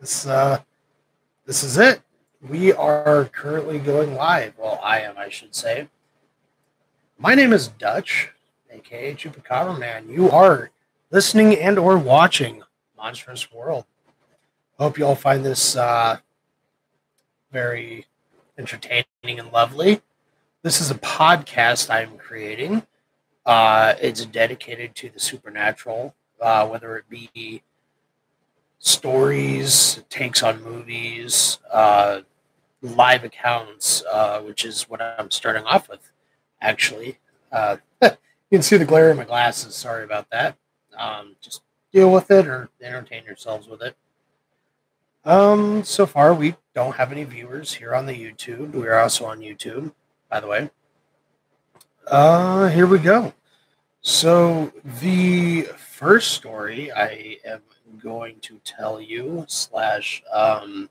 This uh, this is it. We are currently going live. Well, I am, I should say. My name is Dutch, aka Chupacabra Man. You are listening and or watching Monstrous World. Hope you all find this uh, very entertaining and lovely. This is a podcast I'm creating. Uh, it's dedicated to the supernatural, uh, whether it be stories, takes on movies, uh, live accounts, uh, which is what I'm starting off with, actually. Uh, you can see the glare in my glasses. Sorry about that. Um, just deal with it or entertain yourselves with it. Um, so far, we don't have any viewers here on the YouTube. We're also on YouTube, by the way. Uh, here we go. So the first story I am going to tell you slash um,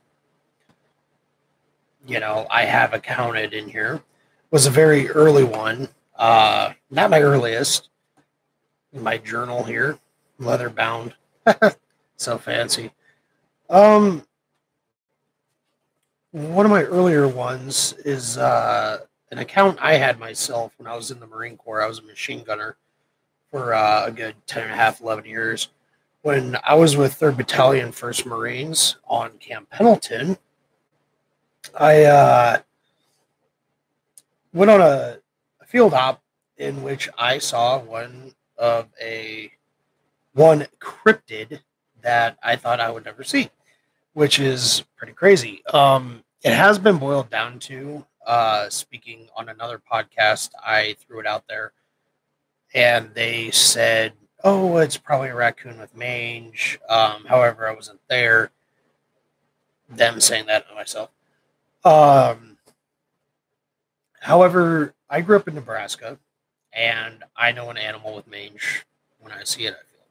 you know I have accounted in here was a very early one. Uh, not my earliest. In my journal here, leather bound, so fancy. Um, one of my earlier ones is uh, an account I had myself when I was in the Marine Corps. I was a machine gunner for uh, a good 10 and a half, 11 years when I was with 3rd Battalion, 1st Marines on Camp Pendleton, I uh, went on a, a, field op in which I saw one of a one cryptid that I thought I would never see, which is pretty crazy. Um, it has been boiled down to uh, speaking on another podcast. I threw it out there, and they said oh, it's probably a raccoon with mange. Um, however, I wasn't there. Them saying that to myself. Um, however, I grew up in Nebraska, and I know an animal with mange when I see it. I feel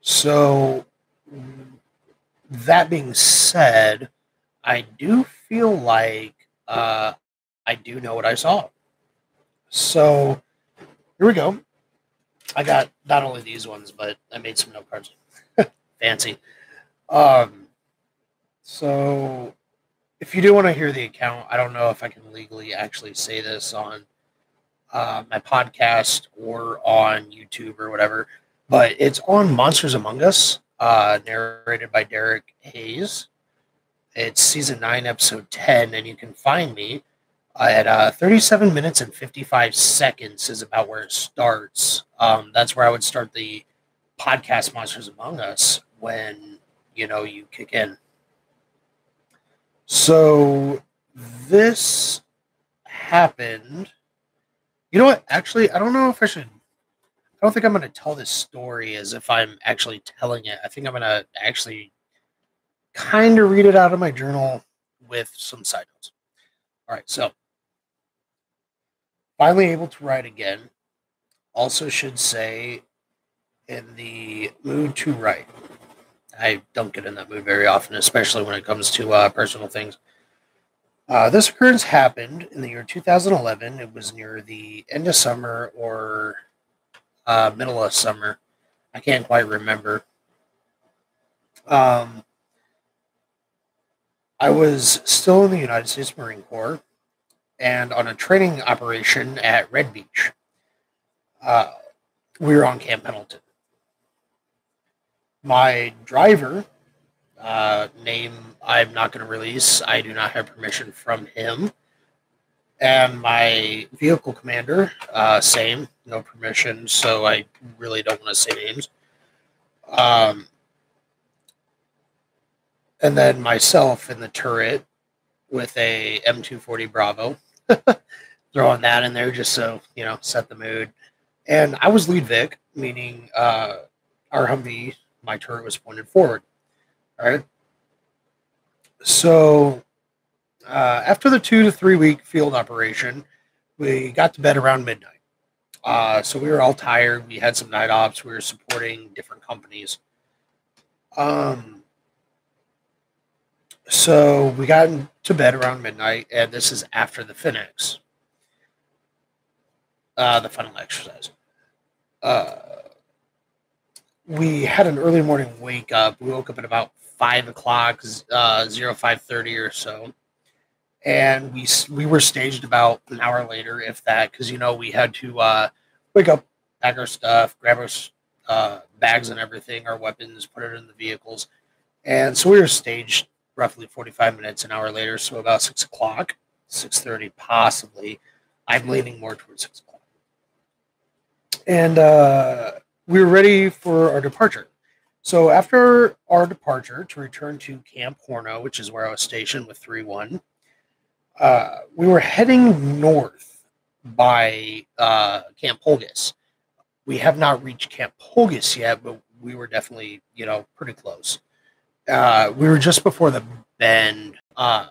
so. That being said, I do feel like uh, I do know what I saw. So here we go. I got not only these ones, but I made some note cards. Fancy. Um, so if you do want to hear the account, I don't know if I can legally actually say this on uh, my podcast or on YouTube or whatever, but it's on Monsters Among Us, uh, narrated by Derek Hayes. It's season nine, episode 10, and you can find me at uh, 37 minutes and 55 seconds is about where it starts. Um, that's where I would start the podcast Monsters Among Us when you know you kick in. So this happened. You know what? Actually, I don't know if I should. I don't think I'm going to tell this story as if I'm actually telling it. I think I'm going to actually kind of read it out of my journal with some side notes. All right, so finally able to write again. Also, should say in the mood to write. I don't get in that mood very often, especially when it comes to uh, personal things. Uh, this occurrence happened in the year 2011. It was near the end of summer or uh, middle of summer. I can't quite remember. Um, I was still in the United States Marine Corps and on a training operation at Red Beach. Uh, we were on Camp Pendleton. My driver, uh, name I'm not going to release, I do not have permission from him. And my vehicle commander, uh, same, no permission, so I really don't want to say names. Um, and then myself in the turret with a M240 Bravo throwing that in there just so you know set the mood. And I was lead Vic, meaning uh, our Humvee, my turret was pointed forward. All right. So uh, after the two to three week field operation, we got to bed around midnight. Uh, so we were all tired. We had some night ops. We were supporting different companies. Um, so we got to bed around midnight, and this is after the FINEX, uh, the final exercise. Uh, we had an early morning wake up. We woke up at about five o'clock, uh, zero five thirty or so, and we we were staged about an hour later, if that, because you know we had to uh, wake up, pack our stuff, grab our uh, bags and everything, our weapons, put it in the vehicles, and so we were staged roughly forty five minutes, an hour later, so about six o'clock, six thirty possibly. I'm leaning more towards six o'clock, and uh, we were ready for our departure. So after our departure to return to Camp Horno, which is where I was stationed with 3 1, uh, we were heading north by uh, Camp Holgis. We have not reached Camp Holgis yet, but we were definitely, you know, pretty close. Uh, we were just before the bend uh,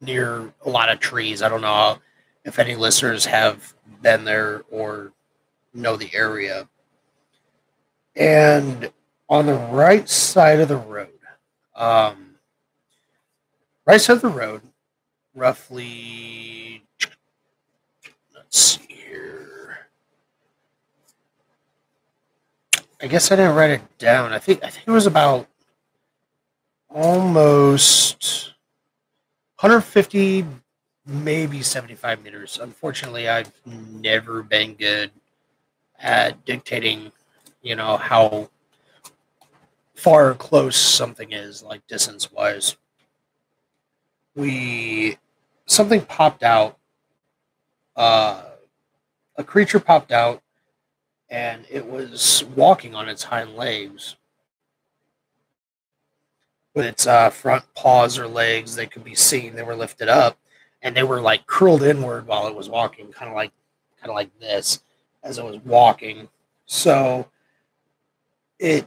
near a lot of trees. I don't know if any listeners have been there or know the area and on the right side of the road, um, right side of the road, roughly, let's see here. I guess I didn't write it down. I think I think it was about almost 150, maybe 75 meters. Unfortunately, I've never been good at dictating you know how far or close something is like distance wise we something popped out uh a creature popped out and it was walking on its hind legs. With its uh, front paws or legs they could be seen. They were lifted up and they were like curled inward while it was walking kind of like kind of like this as it was walking. So it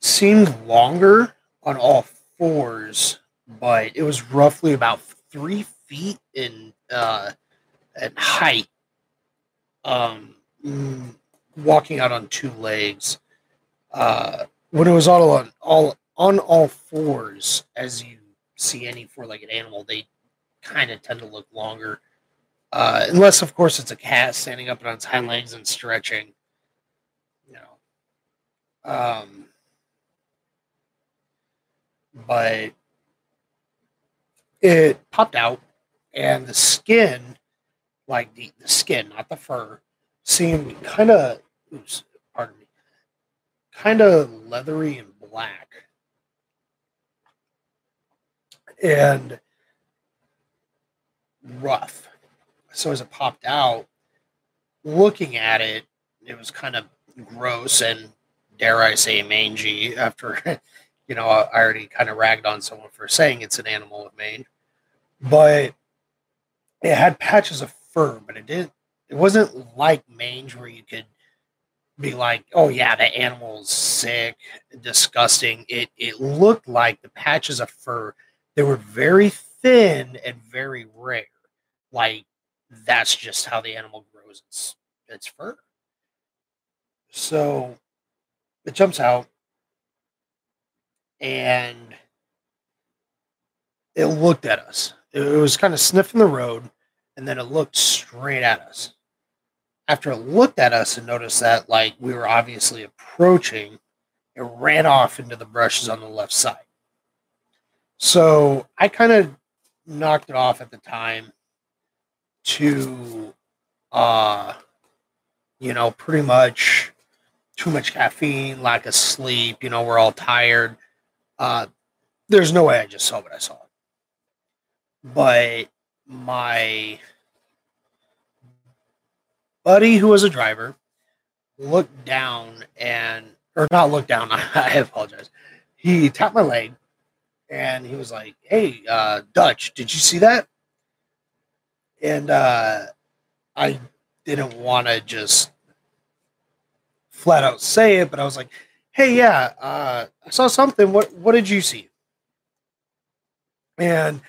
seemed longer on all fours, but it was roughly about three feet in uh, at height. Um, mm, walking out on two legs. Uh, when it was all on all on all fours, as you see any four-legged animal, they kind of tend to look longer. Uh, unless, of course, it's a cat standing up on its hind legs and stretching. You know, um, but it popped out, and the skin, like the, the skin, not the fur, seemed kind of, oops, pardon me, kind of leathery and black. And rough. So as it popped out, looking at it, it was kind of gross and dare I say, mangy after, you know, I already kind of ragged on someone for saying it's an animal with mange. But it had patches of fur, but it didn't, it wasn't like mange where you could be like, oh yeah, the animal's sick, disgusting. It it looked like the patches of fur, they were very thin and very rare. Like that's just how the animal grows its its fur. So it jumps out and it looked at us. It was kind of sniffing the road and then it looked straight at us. After it looked at us and noticed that like we were obviously approaching, it ran off into the brushes on the left side. So I kind of knocked it off at the time to uh you know pretty much too much caffeine, lack of sleep. You know, we're all tired. Uh, there's no way I just saw what I saw. But my buddy, who was a driver, looked down and, or not looked down, I apologize. He tapped my leg and he was like, Hey, uh, Dutch, did you see that? And uh, I didn't want to just flat out say it, but I was like, "Hey, yeah, uh, I saw something. What what did you see?" And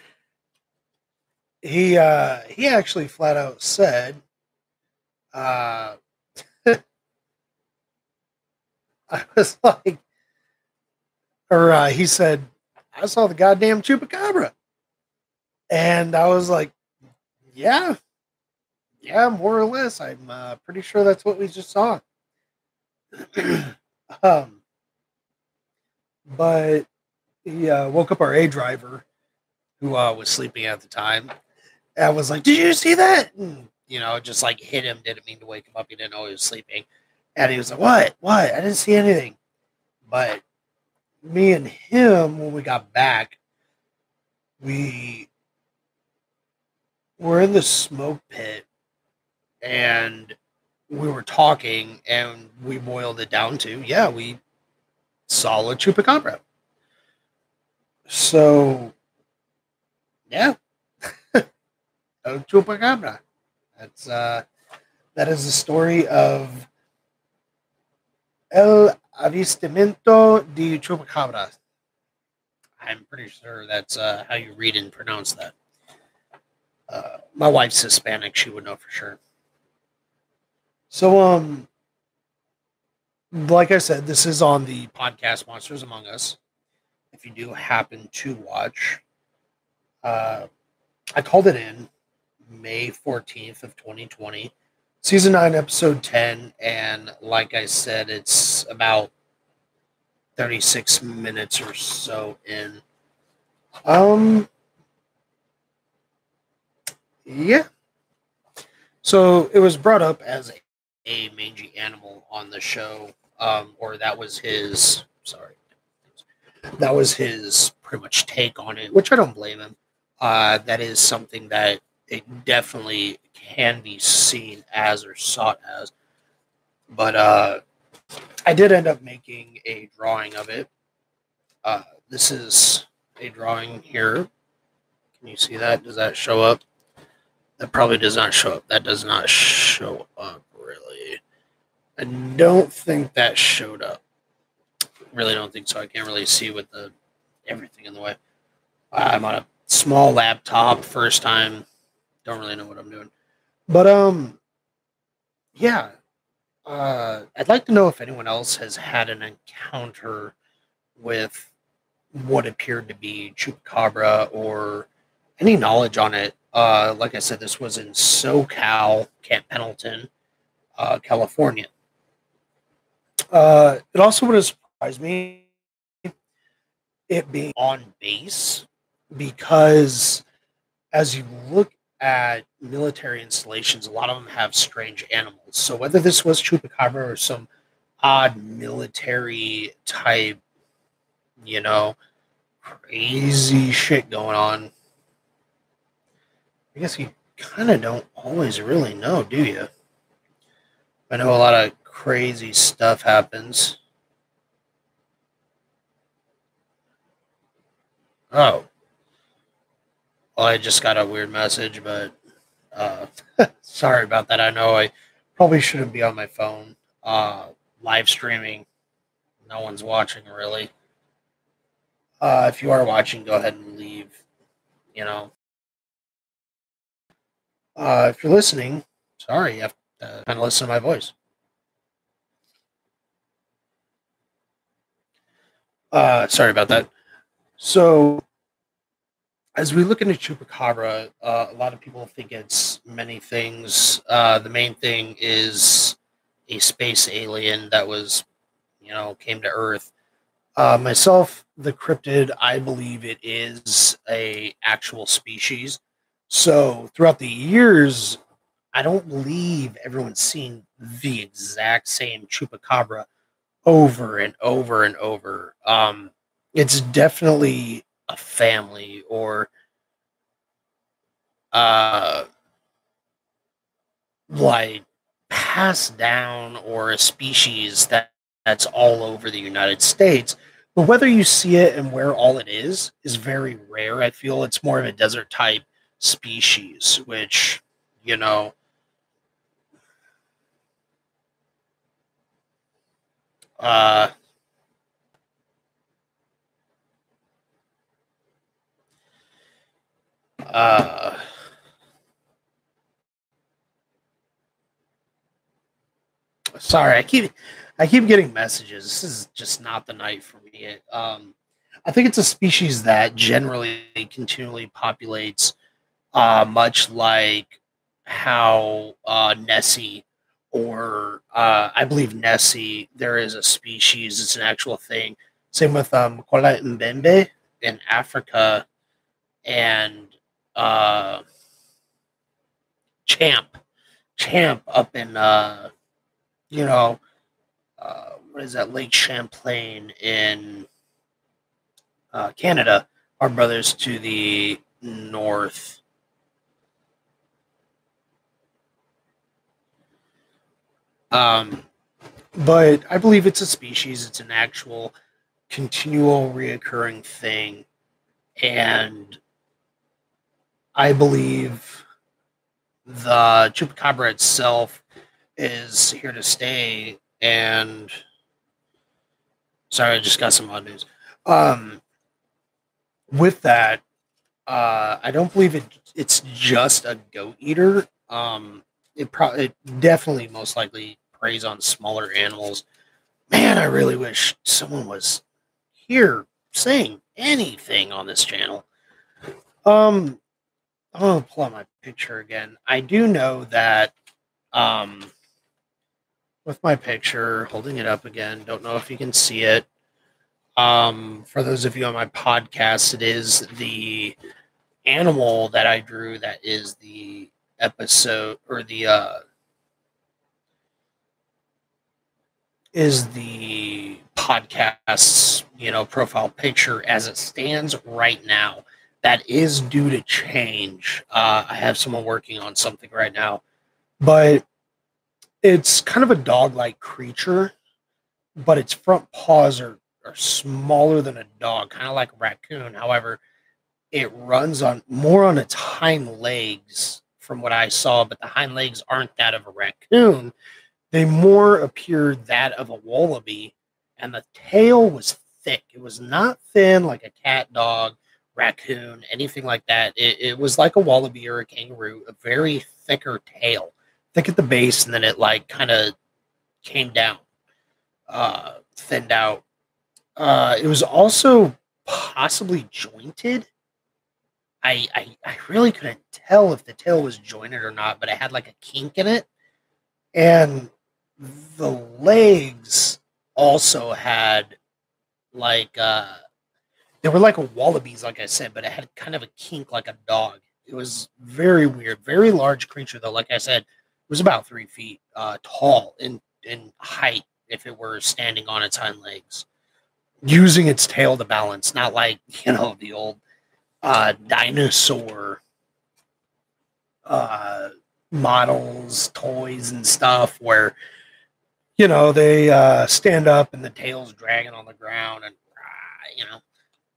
he uh, he actually flat out said, uh, "I was like," or uh, he said, "I saw the goddamn chupacabra," and I was like, "Yeah." Yeah, more or less. I'm uh, pretty sure that's what we just saw. um, but he uh, woke up our A driver, who uh, was sleeping at the time, and was like, "Did you see that?" And, you know, just like hit him. Didn't mean to wake him up. He didn't know he was sleeping, and he was like, "What? What? I didn't see anything." But me and him, when we got back, we were in the smoke pit, and we were talking, and we boiled it down to, yeah, we saw a chupacabra. So, yeah, a chupacabra. That's uh, that is the story of El Avistamiento de Chupacabra. I'm pretty sure that's uh, how you read and pronounce that. Uh, my wife's Hispanic; she would know for sure. So, um, like I said, this is on the podcast Monsters Among Us. If you do happen to watch, uh, I called it in May 14th of 2020, season 9, episode 10. And like I said, it's about 36 minutes or so in. Um, yeah. So it was brought up as a, a mangy animal on the show, um, or that was his. Sorry, that was his pretty much take on it, which I don't blame him. Uh, that is something that it definitely can be seen as or sought as. But uh, I did end up making a drawing of it. Uh, this is a drawing here. Can you see that? Does that show up? That probably does not show up. That does not show up, really. I don't think that showed up. Really don't think so. I can't really see with the everything in the way. I'm on a small laptop, first time don't really know what I'm doing. But um yeah. Uh I'd like to know if anyone else has had an encounter with what appeared to be chupacabra or any knowledge on it. Uh like I said, this was in SoCal, Camp Pendleton, uh, California. Uh it also would have surprised me it being on base because as you look at military installations, a lot of them have strange animals. So whether this was chupacabra or some odd military type, you know, crazy shit going on, I guess you kind of don't always really know, do you? I know a lot of crazy stuff happens. Oh, well, I just got a weird message, but uh, sorry about that. I know I probably shouldn't be on my phone uh, live streaming. No one's watching really. Uh, if you are watching, go ahead and leave. You know, uh, if you're listening, sorry, you have to kind of listen to my voice. Uh, sorry about that. So as we look into chupacabra, uh, a lot of people think it's many things. Uh, the main thing is a space alien that was, you know, came to Earth. Uh, myself, the cryptid, I believe it is a actual species. So throughout the years, I don't believe everyone's seen the exact same chupacabra over and over and over. Um, it's definitely a family or uh like passed down or a species that that's all over the United States. But whether you see it and where all it is is very rare. I feel it's more of a desert type species, which, you know, uh Uh, sorry, I keep I keep getting messages. This is just not the night for me. um, I think it's a species that generally continually populates, uh, much like how uh, Nessie or uh, I believe Nessie. There is a species. It's an actual thing Same with um, Kola Mbembe in Africa and uh, Champ. Champ up in, uh, you know, uh, what is that, Lake Champlain in uh, Canada. Our brothers to the north. Um, but I believe it's a species. It's an actual continual reoccurring thing. And I believe the chupacabra itself is here to stay. And sorry, I just got some odd news. Um, with that, uh, I don't believe it. It's just a goat eater. Um, it probably, it definitely, most likely preys on smaller animals. Man, I really wish someone was here saying anything on this channel. Um, I'm gonna pull out my picture again. I do know that, um, with my picture, holding it up again. Don't know if you can see it. Um, for those of you on my podcast, it is the animal that I drew that is the episode or the uh is the podcast's you know profile picture as it stands right now that is due to change. Uh, i have someone working on something right now. But it's kind of a dog-like creature but its front paws are, are smaller than a dog kind of like a raccoon. However it runs on more on its hind legs from what i saw but the hind legs aren't that of a raccoon. They more appeared that of a wallaby, and the tail was thick. It was not thin like a cat, dog, raccoon, anything like that. It, it was like a wallaby or a kangaroo, a very thicker tail, thick at the base, and then it like kind of came down, uh, thinned out. Uh, it was also possibly jointed. I, I I really couldn't tell if the tail was jointed or not, but it had like a kink in it. And the legs also had like uh they were like a wallabies like i said but it had kind of a kink like a dog. It was very weird very large creature though like i said it was about three feet uh tall in in height if it were standing on its hind legs using its tail to balance not like you know the old uh dinosaur uh models toys and stuff where you know, they uh, stand up and the tail's dragging on the ground and, you know,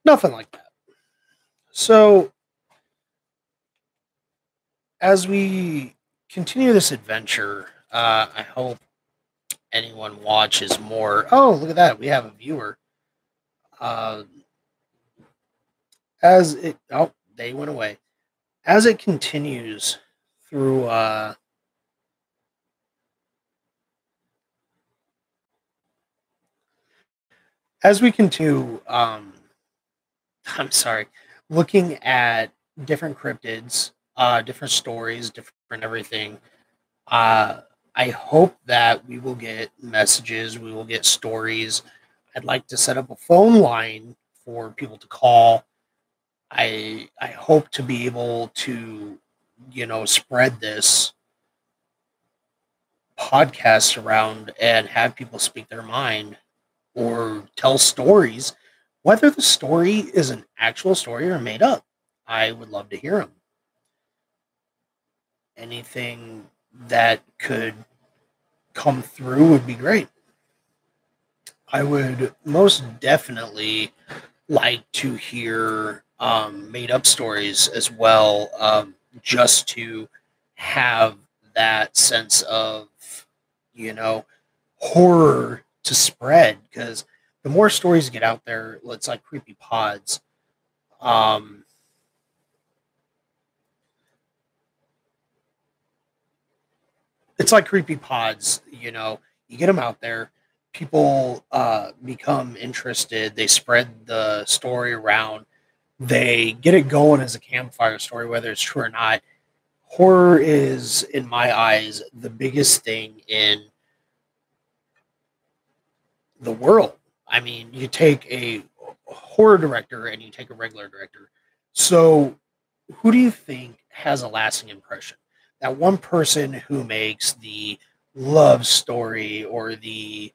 nothing like that. So, as we continue this adventure, uh, I hope anyone watches more. Oh, look at that. We have a viewer. Uh, as it, oh, they went away. As it continues through uh, as we continue, um, I'm sorry, looking at different cryptids, uh, different stories, different everything. Uh, I hope that we will get messages, we will get stories. I'd like to set up a phone line for people to call. I I hope to be able to, you know, spread this podcast around and have people speak their mind or tell stories, whether the story is an actual story or made up. I would love to hear them. Anything that could come through would be great. I would most definitely like to hear um, made up stories as well, um, just to have that sense of, you know, horror to spread because the more stories get out there, it's like creepy pods. Um, it's like creepy pods, you know, you get them out there, people uh, become interested, they spread the story around, they get it going as a campfire story, whether it's true or not. Horror is, in my eyes, the biggest thing in the world. I mean, you take a horror director and you take a regular director. So, who do you think has a lasting impression? That one person who makes the love story or the,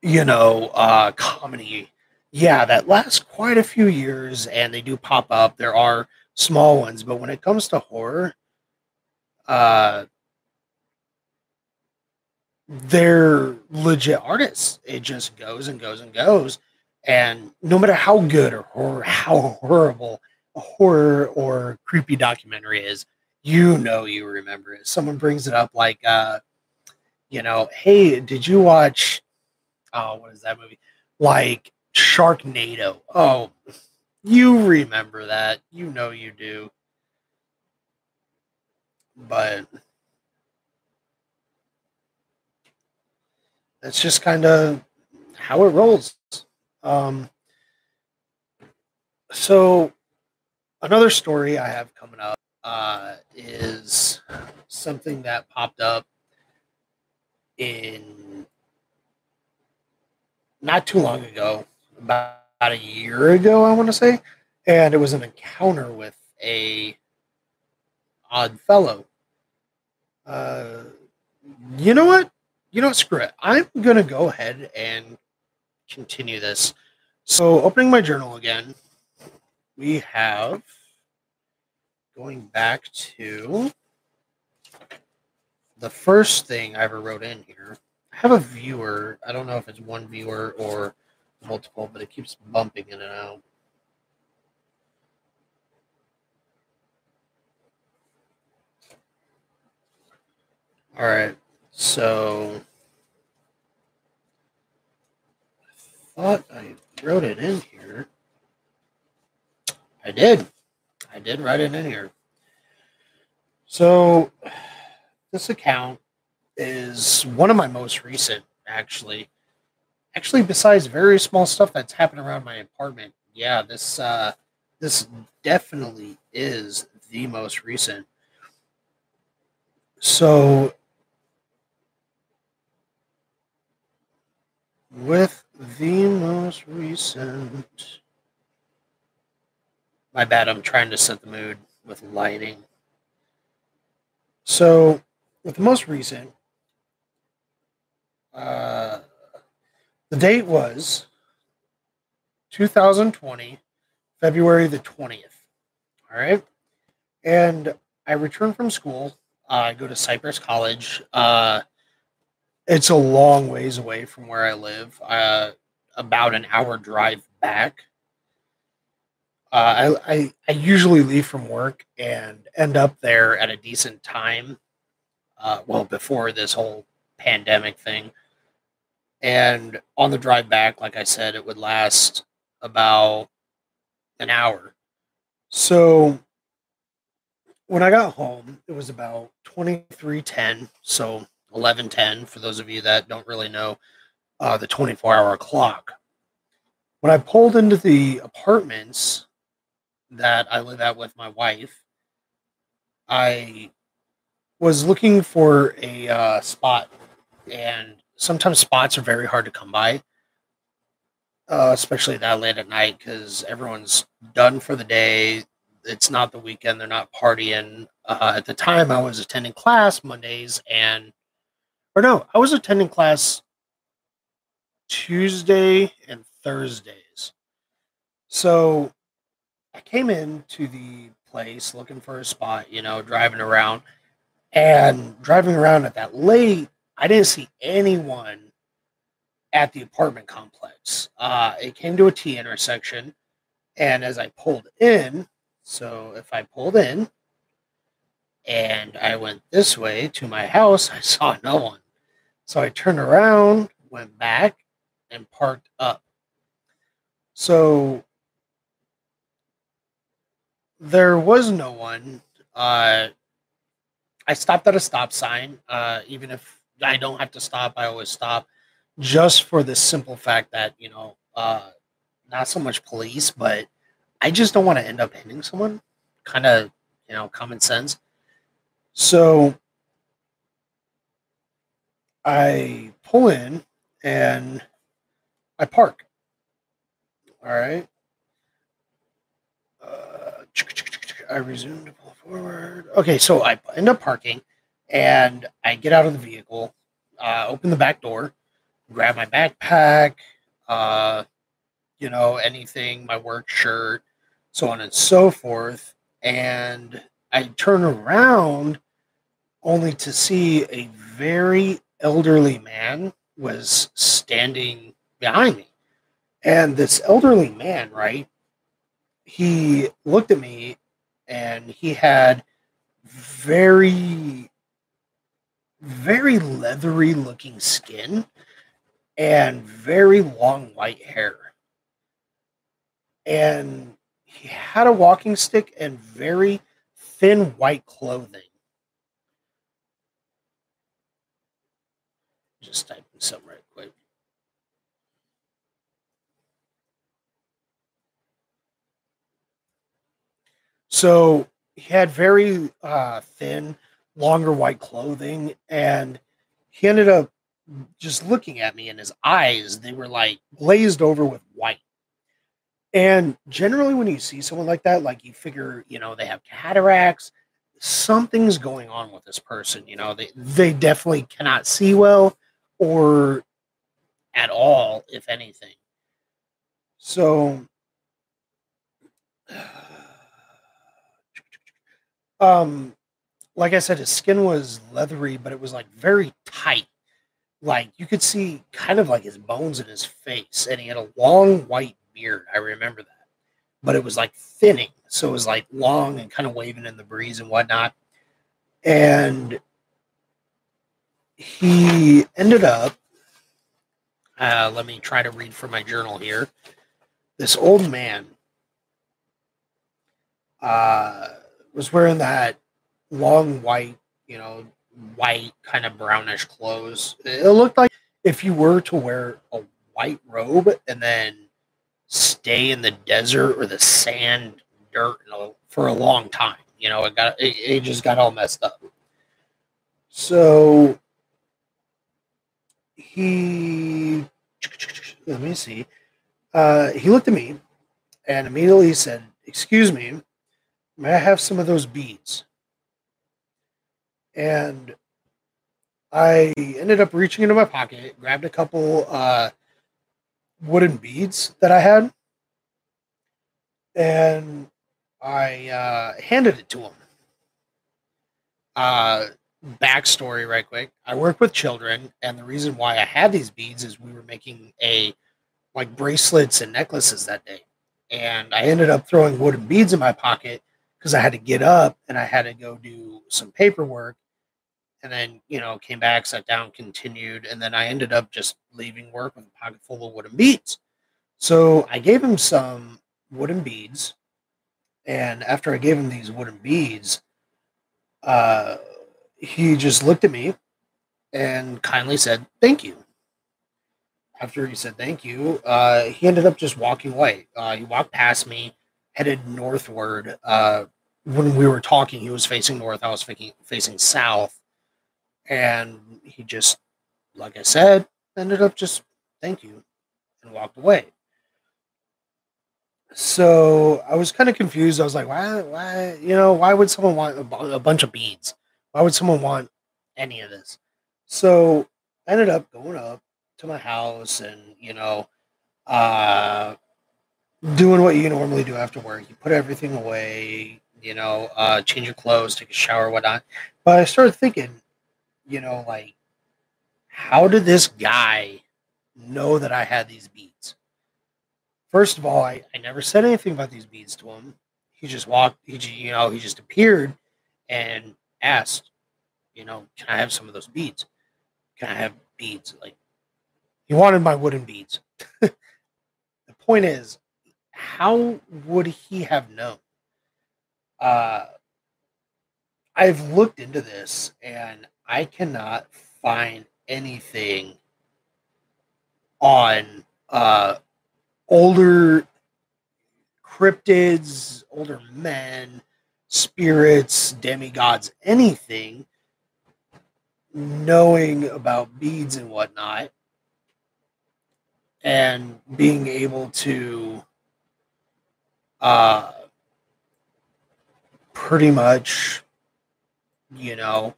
you know, uh, comedy. Yeah, that lasts quite a few years and they do pop up. There are small ones, but when it comes to horror, uh, they're legit artists. It just goes and goes and goes. And no matter how good or hor- how horrible a horror or creepy documentary is, you know you remember it. Someone brings it up like, uh, you know, hey, did you watch? Oh, what is that movie? Like Sharknado. Oh, you remember that. You know you do. But that's just kind of how it rolls. Um, so, another story I have coming up uh, is something that popped up in not too long ago, about a year ago, I want to say, and it was an encounter with a odd fellow. Uh, you know what? You know? Screw it. I'm gonna go ahead and continue this. So, opening my journal again, we have going back to the first thing I ever wrote in here. I have a viewer. I don't know if it's one viewer or multiple, but it keeps bumping in and out. All right. So I thought I wrote it in here. I did. I did write it in here. So this account is one of my most recent, actually. Actually, besides very small stuff that's happened around my apartment, yeah, this uh, this definitely is the most recent. So with the most recent my bad. I'm trying to set the mood with lighting. So, with the most recent, uh, the date was 2020, February the 20th. All right. And I returned from school. Uh, I go to Cypress College. Uh, it's a long ways away from where I live, uh, about an hour drive back. Uh, I, I, I usually leave from work and end up there at a decent time. Uh, well, before this whole pandemic thing, and on the drive back, like I said, it would last about an hour. So when I got home, it was about twenty three ten. So eleven ten for those of you that don't really know uh, the twenty four hour clock. When I pulled into the apartments, that I live at with my wife, I was looking for a uh, spot, and sometimes spots are very hard to come by, uh, especially that late at night because everyone's done for the day. It's not the weekend; they're not partying. Uh, at the time, I was attending class Mondays and, or no, I was attending class Tuesday and Thursdays. So I came into the place looking for a spot, you know, driving around, and driving around at that late, I didn't see anyone at the apartment complex. Uh, it came to a T intersection, and as I pulled in, so if I pulled in and I went this way to my house, I saw no one. So I turned around, went back, and parked up. So there was no one. Uh, I stopped at a stop sign. Uh, even if I don't have to stop, I always stop just for the simple fact that, you know, uh, not so much police, but I just don't want to end up hitting someone. Kind of, you know, common sense. So I pull in and I park. All right. Uh, I resume to pull forward. Okay, so I end up parking and I get out of the vehicle, uh, open the back door, grab my backpack, uh, you know, anything, my work shirt, so on and so forth. And I turn around only to see a very elderly man was standing behind me. And this elderly man, right? He looked at me and he had very, very leathery looking skin and very long white hair. And he had a walking stick and very thin white clothing. Just typing something right quick. So he had very uh, thin, longer white clothing, and he ended up just looking at me, and his eyes they were like glazed over with white. And generally, when you see someone like that, like you figure, you know, they have cataracts, something's going on with this person. You know, they they definitely cannot see well, or at all, if anything. So, um, like I said, his skin was leathery, but it was like very tight. Like you could see kind of like his bones in his face, and he had a long white beard. I remember that, but it was like thinning, so it was like long and kind of waving in the breeze and whatnot. And he ended up. Uh, let me try to read from my journal here. This old man uh, was wearing that long white, you know, white kind of brownish clothes. It looked like if you were to wear a white robe and then stay in the desert or the sand, dirt for a long time. You know, it got it, it just got all messed up. So he let me see. Uh, he looked at me and immediately said, "Excuse me, may I have some of those beads?" And I ended up reaching into my pocket, grabbed a couple uh, wooden beads that I had, and I uh, handed it to him. Backstory, right quick. I work with children, and the reason why I had these beads is we were making a like bracelets and necklaces that day, and I ended up throwing wooden beads in my pocket because I had to get up and I had to go do some paperwork, and then you know came back, sat down, continued, and then I ended up just leaving work with a pocket full of wooden beads. So I gave him some wooden beads, and after I gave him these wooden beads, uh, he just looked at me and kindly said, Thank you. After he said thank you, uh, he ended up just walking away. Uh, he walked past me, headed northward. Uh, when we were talking, he was facing north, I was facing, facing south. And he just, like I said, ended up just thank you and walked away. So I was kind of confused. I was like, why, why, you know, why would someone want a, a bunch of beads? Why would someone want any of this? So I ended up going up to my house and, you know, uh, doing what you normally do after work. You put everything away, you know, uh, change your clothes, take a shower, whatnot. But I started thinking, you know, like, how did this guy know that I had these beads? First of all, I, I never said anything about these beads to him. He just walked, he, you know, he just appeared and asked, you know, can I have some of those beads? Can I have beads? Like, he wanted my wooden beads. the point is, how would he have known? Uh, I've looked into this and I cannot find anything on uh, older cryptids, older men, spirits, demigods, anything, knowing about beads and whatnot. and being able to uh, pretty much, you know,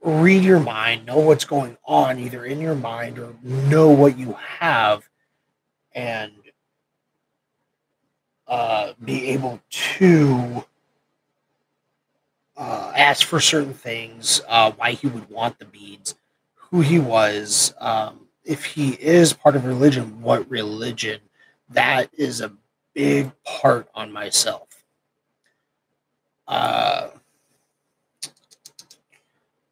read your mind, know what's going on either in your mind or know what you have, and uh, be able to uh, ask for certain things, uh, why he would want the beads, who he was, um, if he is part of religion, what religion. That is a big part on myself. Uh, let's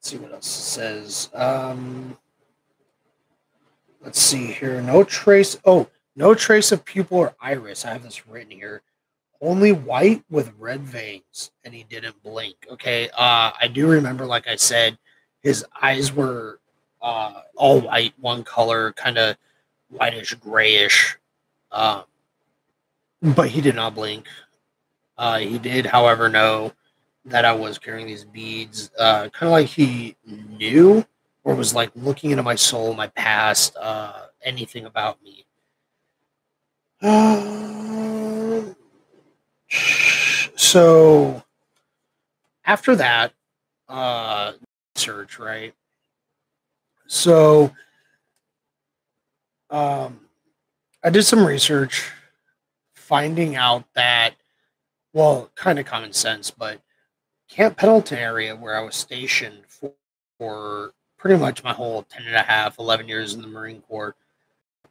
see what else it says. Um, let's see here. No trace. Oh, no trace of pupil or iris. I have this written here. Only white with red veins, and he didn't blink. Okay. Uh, I do remember, like I said, his eyes were uh, all white, one color, kind of whitish, grayish. Um, but he did not blink. Uh, he did, however, know that I was carrying these beads. Uh, kind of like he knew or was like looking into my soul, my past, uh, anything about me. so after that, uh, search, right? So, um, I did some research finding out that, well, kind of common sense, but Camp Pendleton area where I was stationed for, for pretty much my whole 10 and a half, 11 years in the Marine Corps,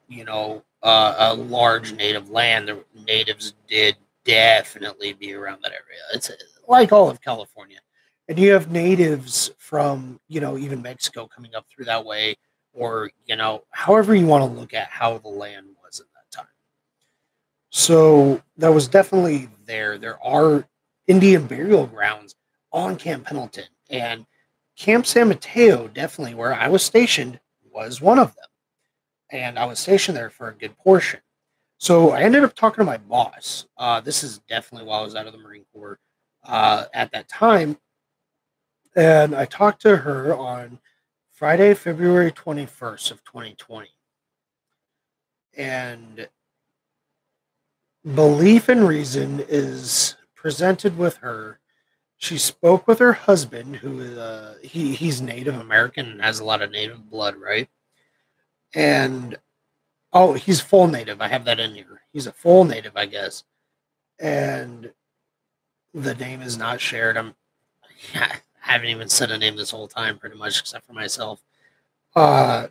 you know, uh, a large native land. The natives did definitely be around that area. It's like all of California. And you have natives from, you know, even Mexico coming up through that way, or, you know, however you want to look at how the land was at that time. So that was definitely there. There are Indian burial grounds on Camp Pendleton. And Camp San Mateo, definitely where I was stationed, was one of them. And I was stationed there for a good portion. So I ended up talking to my boss. Uh, this is definitely while I was out of the Marine Corps uh, at that time. And I talked to her on Friday, February 21st of 2020. And belief and reason is presented with her. She spoke with her husband, who uh, he he's Native American and has a lot of Native blood, right? And oh, he's full Native. I have that in here. He's a full Native, I guess. And the name is not shared. I'm I haven't even said a name this whole time, pretty much, except for myself. Uh,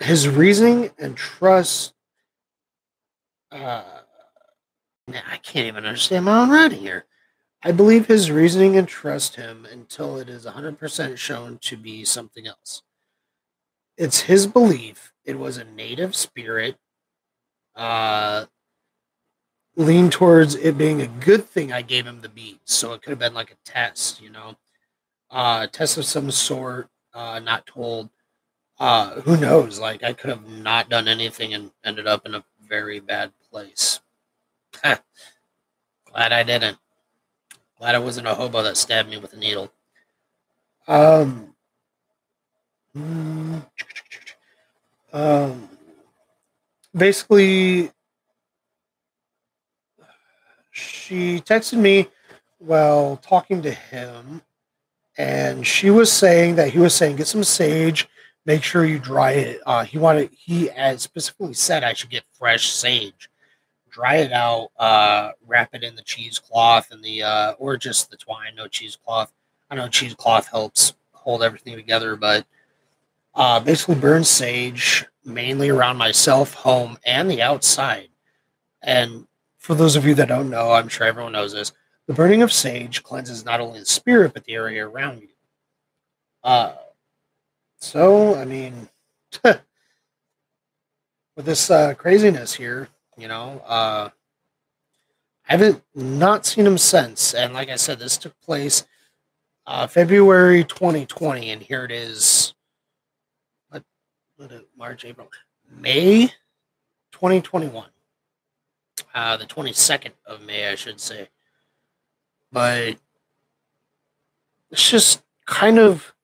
his reasoning and trust. Uh, I can't even understand my own writing here. I believe his reasoning and trust him until it is 100% shown to be something else. It's his belief it was a native spirit uh, lean towards it being a good thing I gave him the beats. So it could have been like a test, you know, uh, a test of some sort, uh, not told. Uh, who knows? Like I could have not done anything and ended up in a very bad place. Glad I didn't. Glad I wasn't a hobo that stabbed me with a needle. Um, um basically, she texted me while talking to him, and she was saying that he was saying get some sage, make sure you dry it. Uh, he wanted he had specifically said I should get fresh sage, dry it out, uh, wrap it in the cheesecloth and the uh, or just the twine, no cheesecloth. I know cheesecloth helps hold everything together, but uh, basically burn sage mainly around myself, home, and the outside. And for those of you that don't know, I'm sure everyone knows this. The burning of sage cleanses not only the spirit but the area around you. Uh, so I mean, with this uh, craziness here, you know, uh, I haven't not seen him since. And like I said, this took place uh, February 2020, and here it is. March, April, May 2021 uh, the 22nd of May, I should say. But it's just kind of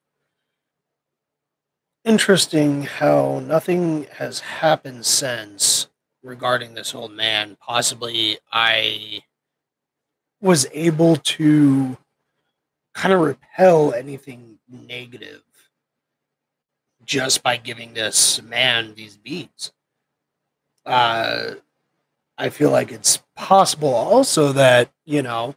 interesting how nothing has happened since regarding this old man. Possibly I was able to kind of repel anything negative just by giving this man these beads. Uh, I feel like it's possible also that, you know,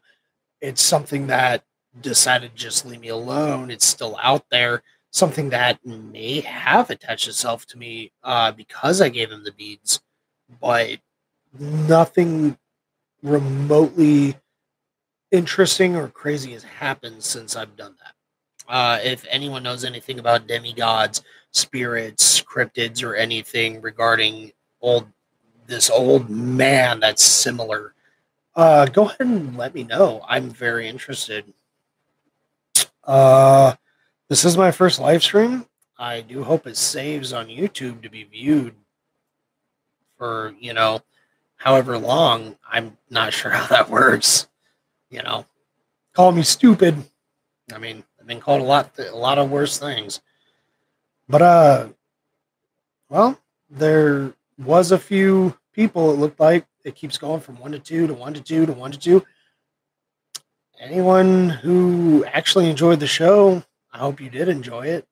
it's something that decided to just leave me alone. It's still out there. Something that may have attached itself to me uh, because I gave him the beads, but nothing remotely interesting or crazy has happened since I've done that. Uh, if anyone knows anything about demigods, spirits, cryptids, or anything regarding old this old man that's similar, uh, go ahead and let me know. I'm very interested. Uh, this is my first live stream. I do hope it saves on YouTube to be viewed for, you know, however long. I'm not sure how that works. You know, call me stupid. I mean, I've been called a lot, a lot of worse things. But uh, well, there was a few people. It looked like it keeps going from one to two to one to two to one to two. Anyone who actually enjoyed the show, I hope you did enjoy it.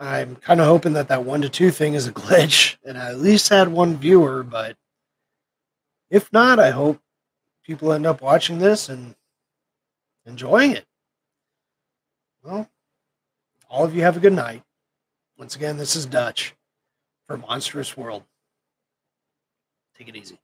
I'm kind of hoping that that one to two thing is a glitch and I at least had one viewer, but if not, I hope people end up watching this and enjoying it. Well, all of you have a good night. Once again, this is Dutch for Monstrous World. Take it easy.